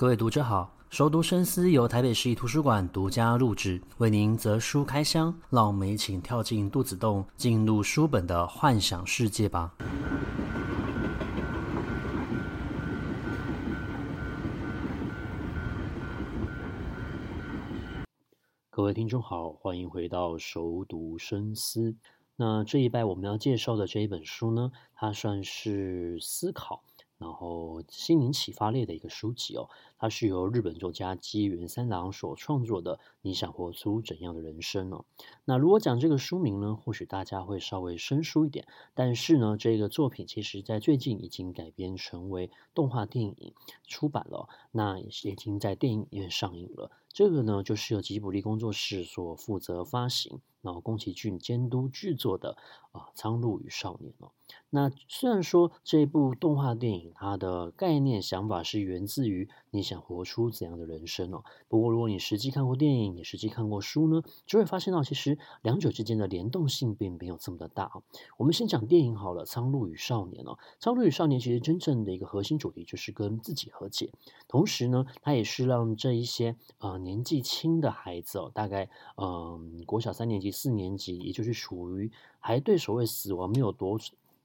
各位读者好，熟读深思由台北市立图书馆独家录制，为您择书开箱，让我们一起跳进肚子洞，进入书本的幻想世界吧。各位听众好，欢迎回到熟读深思。那这一拜我们要介绍的这一本书呢，它算是思考。然后心灵启发类的一个书籍哦，它是由日本作家矶原三郎所创作的。你想活出怎样的人生呢？那如果讲这个书名呢，或许大家会稍微生疏一点。但是呢，这个作品其实在最近已经改编成为动画电影出版了，那也已经在电影院上映了。这个呢，就是由吉卜力工作室所负责发行，然后宫崎骏监督制作的啊，《苍鹭与少年》哦。那虽然说这部动画电影它的概念想法是源自于你想活出怎样的人生哦，不过如果你实际看过电影，你实际看过书呢，就会发现到其实两者之间的联动性并没有这么的大哦。我们先讲电影好了，《苍鹭与少年》哦，《苍鹭与少年》其实真正的一个核心主题就是跟自己和解，同时呢，它也是让这一些呃年纪轻的孩子哦，大概嗯、国小三年级、四年级，也就是属于还对所谓死亡没有多。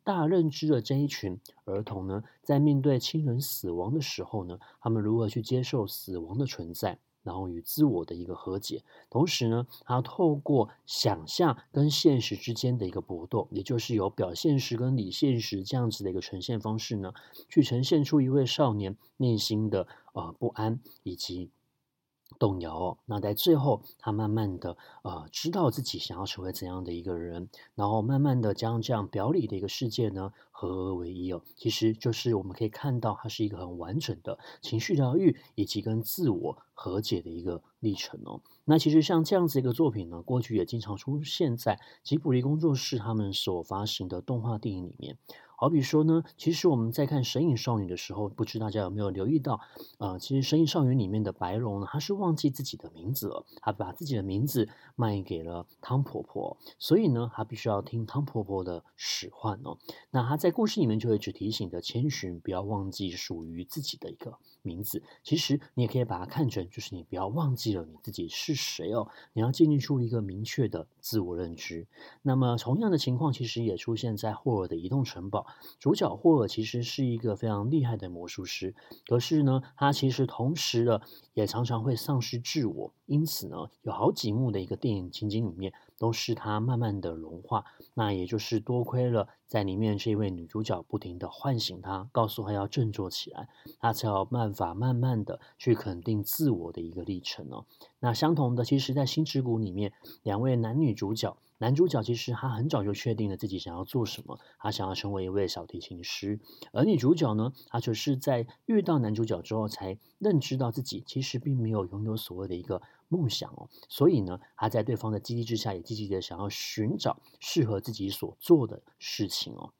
大认知的这一群儿童呢，在面对亲人死亡的时候呢，他们如何去接受死亡的存在，然后与自我的一个和解，同时呢，他透过想象跟现实之间的一个搏斗，也就是有表现实跟理现实这样子的一个呈现方式呢，去呈现出一位少年内心的呃不安以及。动摇哦，那在最后，他慢慢的呃知道自己想要成为怎样的一个人，然后慢慢的将这样表里的一个世界呢合而为一哦，其实就是我们可以看到，它是一个很完整的情绪疗愈以及跟自我和解的一个历程哦。那其实像这样子一个作品呢，过去也经常出现在吉卜力工作室他们所发行的动画电影里面。好比说呢，其实我们在看《神隐少女》的时候，不知大家有没有留意到，呃，其实《神隐少女》里面的白龙呢，她是忘记自己的名字了，她把自己的名字卖给了汤婆婆，所以呢，她必须要听汤婆婆的使唤哦。那她在故事里面就会只提醒着千寻不要忘记属于自己的一个名字。其实你也可以把它看成，就是你不要忘记了你自己是谁哦，你要建立出一个明确的自我认知。那么同样的情况，其实也出现在霍尔的移动城堡。主角霍尔其实是一个非常厉害的魔术师，可是呢，他其实同时的也常常会丧失自我，因此呢，有好几幕的一个电影情景里面都是他慢慢的融化。那也就是多亏了在里面这位女主角不停的唤醒他，告诉他要振作起来，他才有办法慢慢的去肯定自我的一个历程哦。那相同的，其实在心之谷里面，两位男女主角。男主角其实他很早就确定了自己想要做什么，他想要成为一位小提琴师。而女主角呢，她就是在遇到男主角之后，才认知到自己其实并没有拥有所谓的一个梦想哦。所以呢，他在对方的激励之下，也积极的想要寻找适合自己所做的事情哦。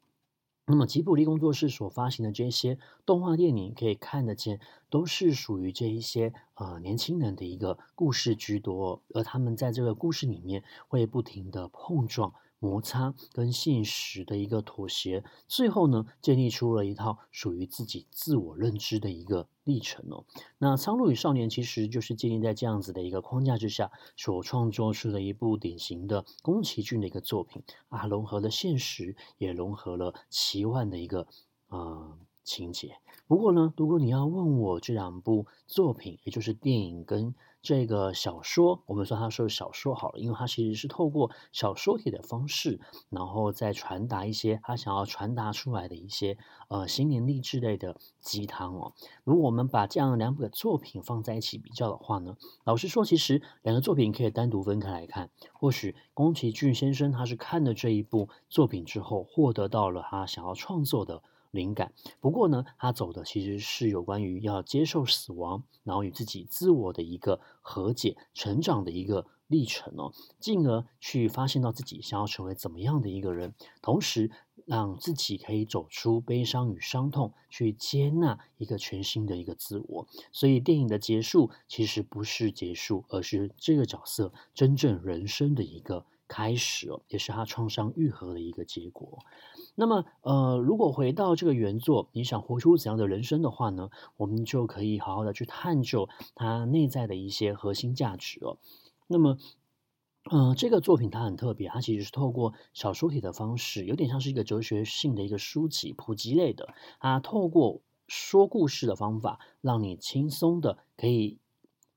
那么吉卜力工作室所发行的这些动画电影，可以看得见，都是属于这一些呃年轻人的一个故事居多，而他们在这个故事里面会不停的碰撞。摩擦跟现实的一个妥协，最后呢，建立出了一套属于自己自我认知的一个历程哦。那《苍鹭与少年》其实就是建立在这样子的一个框架之下所创作出的一部典型的宫崎骏的一个作品啊，融合了现实，也融合了奇幻的一个呃情节。不过呢，如果你要问我这两部作品，也就是电影跟这个小说，我们说它是小说好了，因为它其实是透过小说体的方式，然后再传达一些他想要传达出来的一些呃心灵励志类的鸡汤哦。如果我们把这样两本作品放在一起比较的话呢，老实说，其实两个作品可以单独分开来看。或许宫崎骏先生他是看了这一部作品之后，获得到了他想要创作的。灵感。不过呢，他走的其实是有关于要接受死亡，然后与自己自我的一个和解、成长的一个历程哦，进而去发现到自己想要成为怎么样的一个人，同时让自己可以走出悲伤与伤痛，去接纳一个全新的一个自我。所以电影的结束其实不是结束，而是这个角色真正人生的一个开始哦，也是他创伤愈合的一个结果。那么，呃，如果回到这个原作，你想活出怎样的人生的话呢？我们就可以好好的去探究它内在的一些核心价值哦。那么，嗯、这个作品它很特别，它其实是透过小说体的方式，有点像是一个哲学性的一个书籍，普及类的。它透过说故事的方法，让你轻松的可以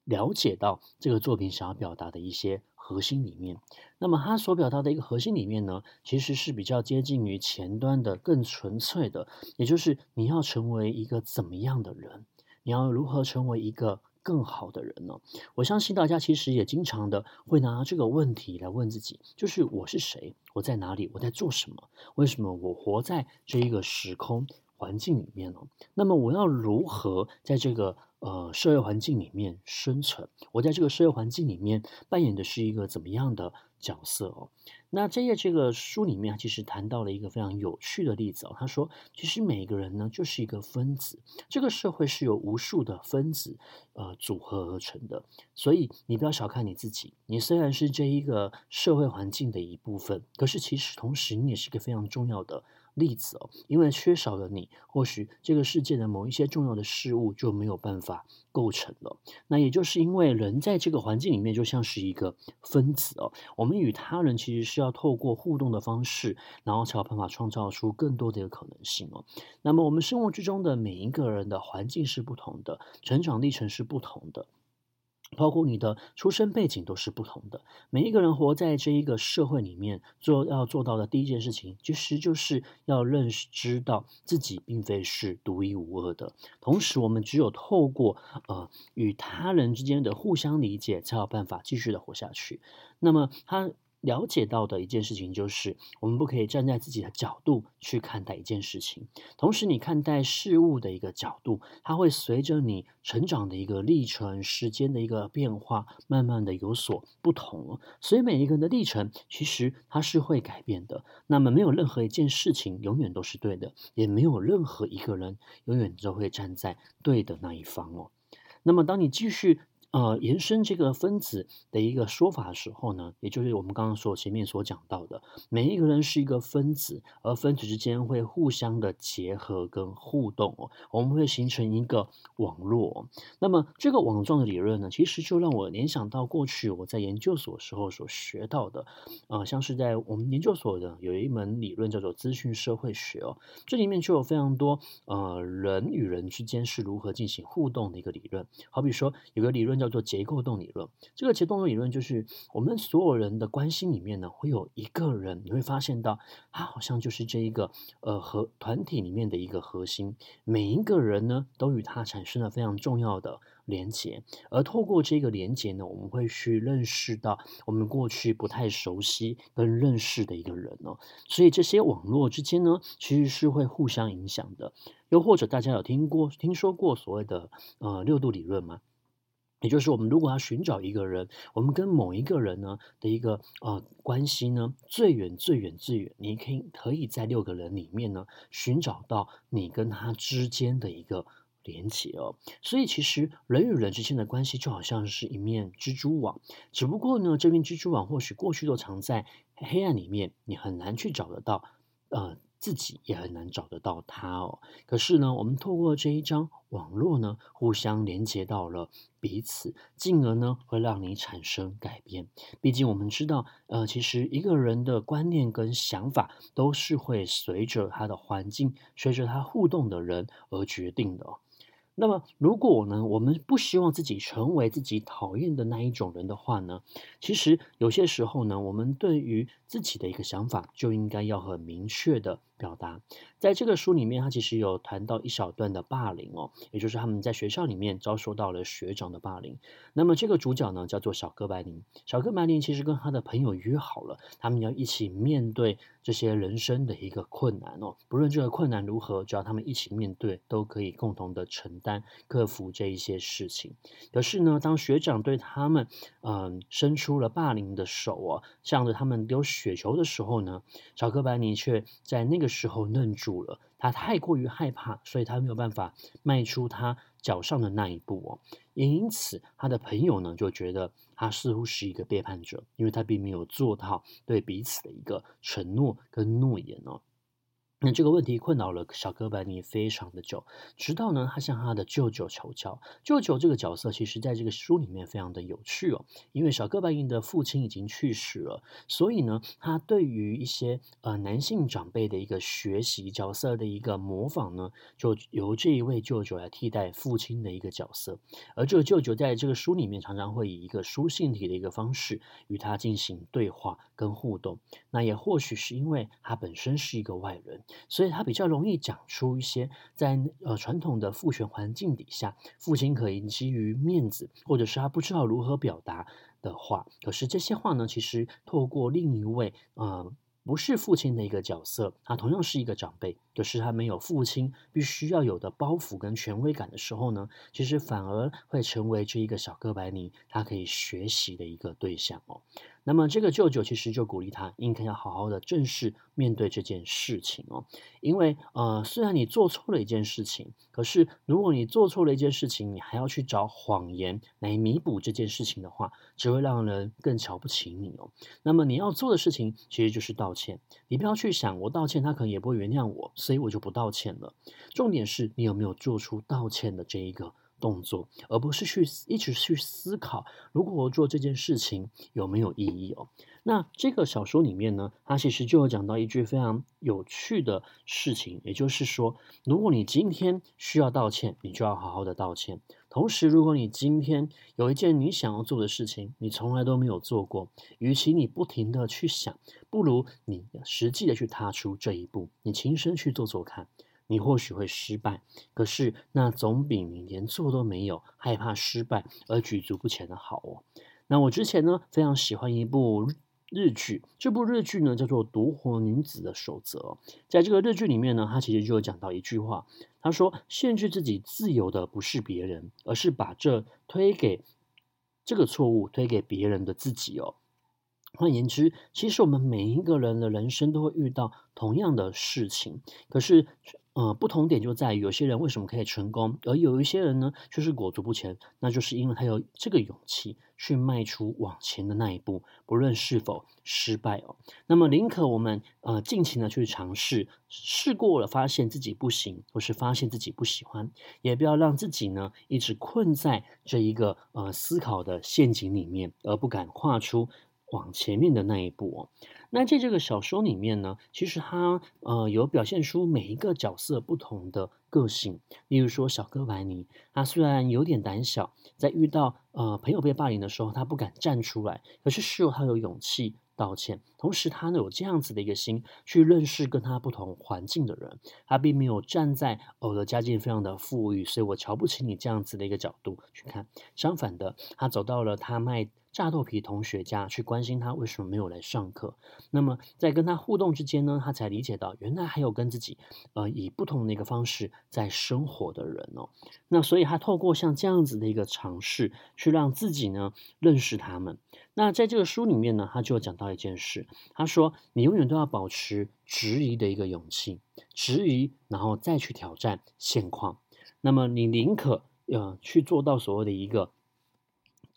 了解到这个作品想要表达的一些核心里面。那么，它所表达的一个核心里面呢，其实是比较接近于前端的、更纯粹的，也就是你要成为一个怎么样的人，你要如何成为一个。更好的人呢？我相信大家其实也经常的会拿这个问题来问自己，就是我是谁？我在哪里？我在做什么？为什么我活在这一个时空环境里面哦？那么我要如何在这个呃社会环境里面生存？我在这个社会环境里面扮演的是一个怎么样的角色哦？那这页这个书里面其实谈到了一个非常有趣的例子哦。他说，其实每个人呢就是一个分子，这个社会是由无数的分子呃组合而成的。所以你不要小看你自己，你虽然是这一个社会环境的一部分，可是其实同时你也是一个非常重要的例子哦。因为缺少了你，或许这个世界的某一些重要的事物就没有办法构成了。那也就是因为人在这个环境里面就像是一个分子哦，我们与他人其实是。要透过互动的方式，然后才有办法创造出更多的一个可能性哦。那么我们生活之中的每一个人的环境是不同的，成长历程是不同的。包括你的出生背景都是不同的。每一个人活在这一个社会里面，做要做到的第一件事情，其实就是要认识知道自己并非是独一无二的。同时，我们只有透过呃与他人之间的互相理解，才有办法继续的活下去。那么他。了解到的一件事情就是，我们不可以站在自己的角度去看待一件事情。同时，你看待事物的一个角度，它会随着你成长的一个历程、时间的一个变化，慢慢的有所不同。所以，每一个人的历程其实它是会改变的。那么，没有任何一件事情永远都是对的，也没有任何一个人永远都会站在对的那一方哦。那么，当你继续。呃，延伸这个分子的一个说法的时候呢，也就是我们刚刚所前面所讲到的，每一个人是一个分子，而分子之间会互相的结合跟互动哦，我们会形成一个网络。那么这个网状的理论呢，其实就让我联想到过去我在研究所时候所学到的，呃，像是在我们研究所的有一门理论叫做资讯社会学哦，这里面就有非常多呃人与人之间是如何进行互动的一个理论，好比说有个理论。叫做结构动理论。这个结构动理论就是我们所有人的关系里面呢，会有一个人，你会发现到他好像就是这一个呃和团体里面的一个核心。每一个人呢，都与他产生了非常重要的连接。而透过这个连接呢，我们会去认识到我们过去不太熟悉跟认识的一个人哦。所以这些网络之间呢，其实是会互相影响的。又或者大家有听过听说过所谓的呃六度理论吗？也就是我们如果要寻找一个人，我们跟某一个人呢的一个呃关系呢，最远最远最远，你可以可以在六个人里面呢寻找到你跟他之间的一个连接哦。所以其实人与人之间的关系就好像是一面蜘蛛网，只不过呢，这面蜘蛛网或许过去都藏在黑暗里面，你很难去找得到，呃。自己也很难找得到他哦。可是呢，我们透过这一张网络呢，互相连接到了彼此，进而呢，会让你产生改变。毕竟我们知道，呃，其实一个人的观念跟想法都是会随着他的环境，随着他互动的人而决定的哦。那么，如果呢，我们不希望自己成为自己讨厌的那一种人的话呢，其实有些时候呢，我们对于自己的一个想法就应该要很明确的表达。在这个书里面，他其实有谈到一小段的霸凌哦，也就是他们在学校里面遭受到了学长的霸凌。那么这个主角呢，叫做小哥白尼。小哥白尼其实跟他的朋友约好了，他们要一起面对这些人生的一个困难哦。不论这个困难如何，只要他们一起面对，都可以共同的承担、克服这一些事情。可是呢，当学长对他们嗯伸出了霸凌的手哦，向着他们丢雪球的时候呢，小哥白尼却在那个时候愣住了。他太过于害怕，所以他没有办法迈出他脚上的那一步哦。也因此，他的朋友呢就觉得他似乎是一个背叛者，因为他并没有做到对彼此的一个承诺跟诺言哦。那这个问题困扰了小哥白尼非常的久，直到呢，他向他的舅舅求教。舅舅这个角色，其实在这个书里面非常的有趣哦，因为小哥白尼的父亲已经去世了，所以呢，他对于一些呃男性长辈的一个学习角色的一个模仿呢，就由这一位舅舅来替代父亲的一个角色。而这个舅舅在这个书里面常常会以一个书信体的一个方式与他进行对话跟互动。那也或许是因为他本身是一个外人。所以他比较容易讲出一些在呃传统的父权环境底下，父亲可以基于面子，或者是他不知道如何表达的话。可是这些话呢，其实透过另一位呃不是父亲的一个角色，他同样是一个长辈，可是他没有父亲必须要有的包袱跟权威感的时候呢，其实反而会成为这一个小哥白尼他可以学习的一个对象哦。那么这个舅舅其实就鼓励他，应该要好好的正视面对这件事情哦，因为呃，虽然你做错了一件事情，可是如果你做错了一件事情，你还要去找谎言来弥补这件事情的话，只会让人更瞧不起你哦。那么你要做的事情其实就是道歉，你不要去想我道歉，他可能也不会原谅我，所以我就不道歉了。重点是你有没有做出道歉的这一个动作，而不是去一直去思考，如果我做这件事情有没有意义哦。那这个小说里面呢，它其实就有讲到一句非常有趣的事情，也就是说，如果你今天需要道歉，你就要好好的道歉。同时，如果你今天有一件你想要做的事情，你从来都没有做过，与其你不停的去想，不如你实际的去踏出这一步，你亲身去做做看。你或许会失败，可是那总比你连做都没有，害怕失败而举足不前的好哦。那我之前呢，非常喜欢一部日剧，这部日剧呢叫做《独活女子的守则》。在这个日剧里面呢，它其实就有讲到一句话，他说：“限制自己自由的不是别人，而是把这推给这个错误推给别人的自己哦。”换言之，其实我们每一个人的人生都会遇到同样的事情，可是。呃，不同点就在于有些人为什么可以成功，而有一些人呢，就是裹足不前。那就是因为他有这个勇气去迈出往前的那一步，不论是否失败哦。那么宁可我们呃尽情的去尝试，试过了发现自己不行，或是发现自己不喜欢，也不要让自己呢一直困在这一个呃思考的陷阱里面，而不敢跨出往前面的那一步哦。那在这个小说里面呢，其实他呃有表现出每一个角色不同的个性。例如说，小哥白尼，他虽然有点胆小，在遇到呃朋友被霸凌的时候，他不敢站出来，可是事后他有勇气道歉。同时，他呢有这样子的一个心去认识跟他不同环境的人，他并没有站在我的家境非常的富裕，所以我瞧不起你这样子的一个角度去看。相反的，他走到了他卖。炸豆皮同学家去关心他为什么没有来上课，那么在跟他互动之间呢，他才理解到原来还有跟自己呃以不同的一个方式在生活的人哦。那所以他透过像这样子的一个尝试，去让自己呢认识他们。那在这个书里面呢，他就讲到一件事，他说你永远都要保持质疑的一个勇气，质疑然后再去挑战现况。那么你宁可呃去做到所谓的一个。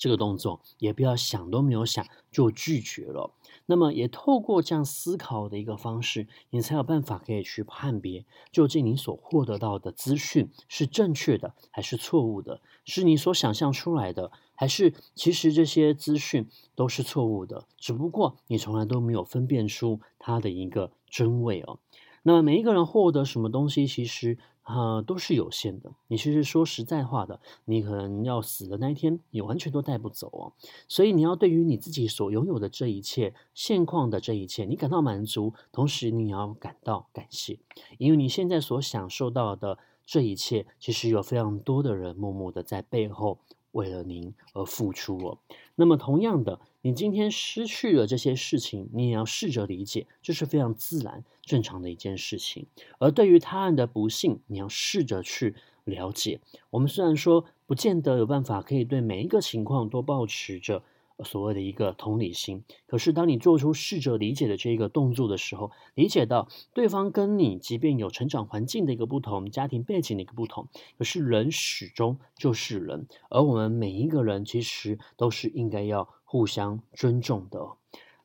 这个动作也不要想都没有想就拒绝了。那么也透过这样思考的一个方式，你才有办法可以去判别，究竟你所获得到的资讯是正确的还是错误的，是你所想象出来的，还是其实这些资讯都是错误的，只不过你从来都没有分辨出它的一个真伪哦。那么每一个人获得什么东西，其实。啊、都是有限的。你其实说实在话的，你可能要死的那一天，你完全都带不走哦。所以你要对于你自己所拥有的这一切现况的这一切，你感到满足，同时你要感到感谢，因为你现在所享受到的这一切，其实有非常多的人默默的在背后为了您而付出哦。那么同样的。你今天失去了这些事情，你也要试着理解，这是非常自然、正常的一件事情。而对于他人的不幸，你要试着去了解。我们虽然说不见得有办法可以对每一个情况都保持着所谓的一个同理心。可是，当你做出试着理解的这个动作的时候，理解到对方跟你即便有成长环境的一个不同、家庭背景的一个不同，可是人始终就是人，而我们每一个人其实都是应该要互相尊重的。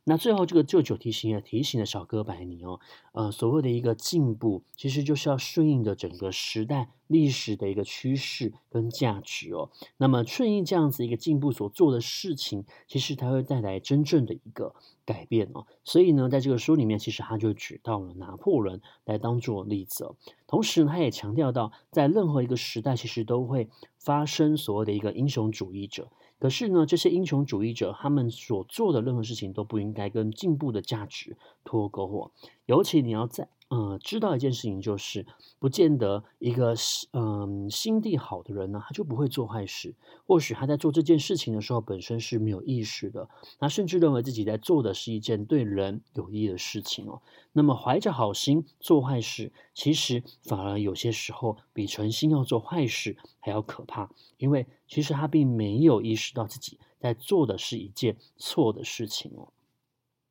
那最后这个舅舅提醒也提醒了小哥白尼哦，呃，所谓的一个进步，其实就是要顺应着整个时代历史的一个趋势跟价值哦。那么顺应这样子一个进步所做的事情，其实它会带来真正的一个改变哦。所以呢，在这个书里面，其实他就举到了拿破仑来当做例子哦。同时，他也强调到，在任何一个时代，其实都会发生所谓的一个英雄主义者。可是呢，这些英雄主义者他们所做的任何事情都不应该跟进步的价值脱钩。尤其你要在。呃，知道一件事情就是，不见得一个嗯、心地好的人呢，他就不会做坏事。或许他在做这件事情的时候，本身是没有意识的，他甚至认为自己在做的是一件对人有益的事情哦。那么怀着好心做坏事，其实反而有些时候比存心要做坏事还要可怕，因为其实他并没有意识到自己在做的是一件错的事情哦。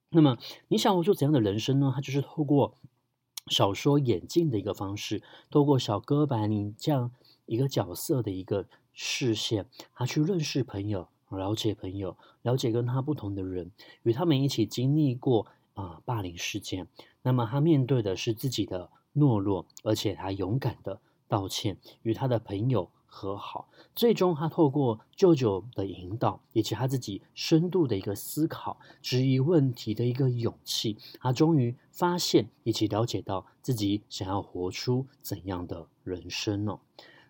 那么你想我做怎样的人生呢？他就是透过。小说演进的一个方式，透过小哥白尼这样一个角色的一个视线，他去认识朋友，了解朋友，了解跟他不同的人，与他们一起经历过啊、霸凌事件。那么他面对的是自己的懦弱，而且他勇敢的道歉，与他的朋友。和好，最终他透过舅舅的引导，以及他自己深度的一个思考、质疑问题的一个勇气，他终于发现以及了解到自己想要活出怎样的人生哦。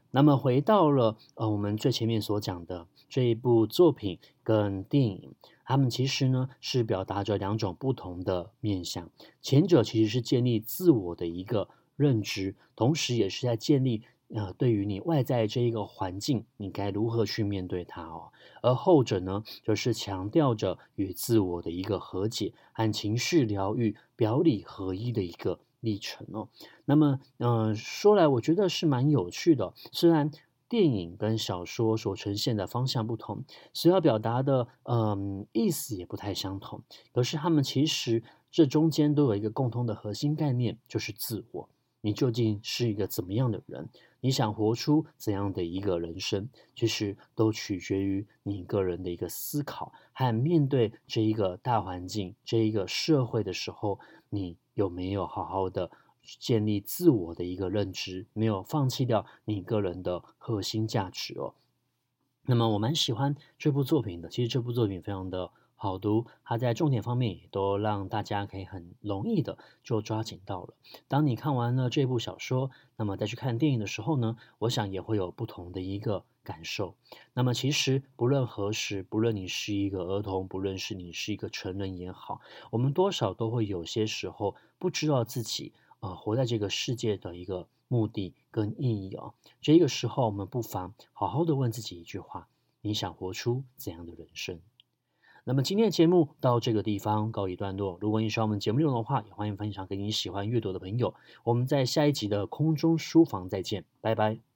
那么回到了呃我们最前面所讲的这一部作品跟电影，他们其实呢是表达着两种不同的面向，前者其实是建立自我的一个认知，同时也是在建立。呃，对于你外在这一个环境，你该如何去面对它哦？而后者呢，就是强调着与自我的一个和解和情绪疗愈表里合一的一个历程哦。那么，呃，说来我觉得是蛮有趣的。虽然电影跟小说所呈现的方向不同，所要表达的嗯、意思也不太相同，可是他们其实这中间都有一个共通的核心概念，就是自我。你究竟是一个怎么样的人？你想活出怎样的一个人生？其实都取决于你个人的一个思考和面对这一个大环境、这一个社会的时候，你有没有好好的建立自我的一个认知？没有放弃掉你个人的核心价值哦。那么我蛮喜欢这部作品的，其实这部作品非常的。好读，它在重点方面也都让大家可以很容易的就抓紧到了。当你看完了这部小说，那么再去看电影的时候呢，我想也会有不同的一个感受。那么其实不论何时，不论你是一个儿童，不论是你是一个成人也好，我们多少都会有些时候不知道自己、呃、活在这个世界的一个目的跟意义哦。这个时候，我们不妨好好的问自己一句话：你想活出怎样的人生？那么今天的节目到这个地方告一段落。如果你喜欢我们节目内容的话，也欢迎分享给你喜欢阅读的朋友。我们在下一集的空中书房再见，拜拜。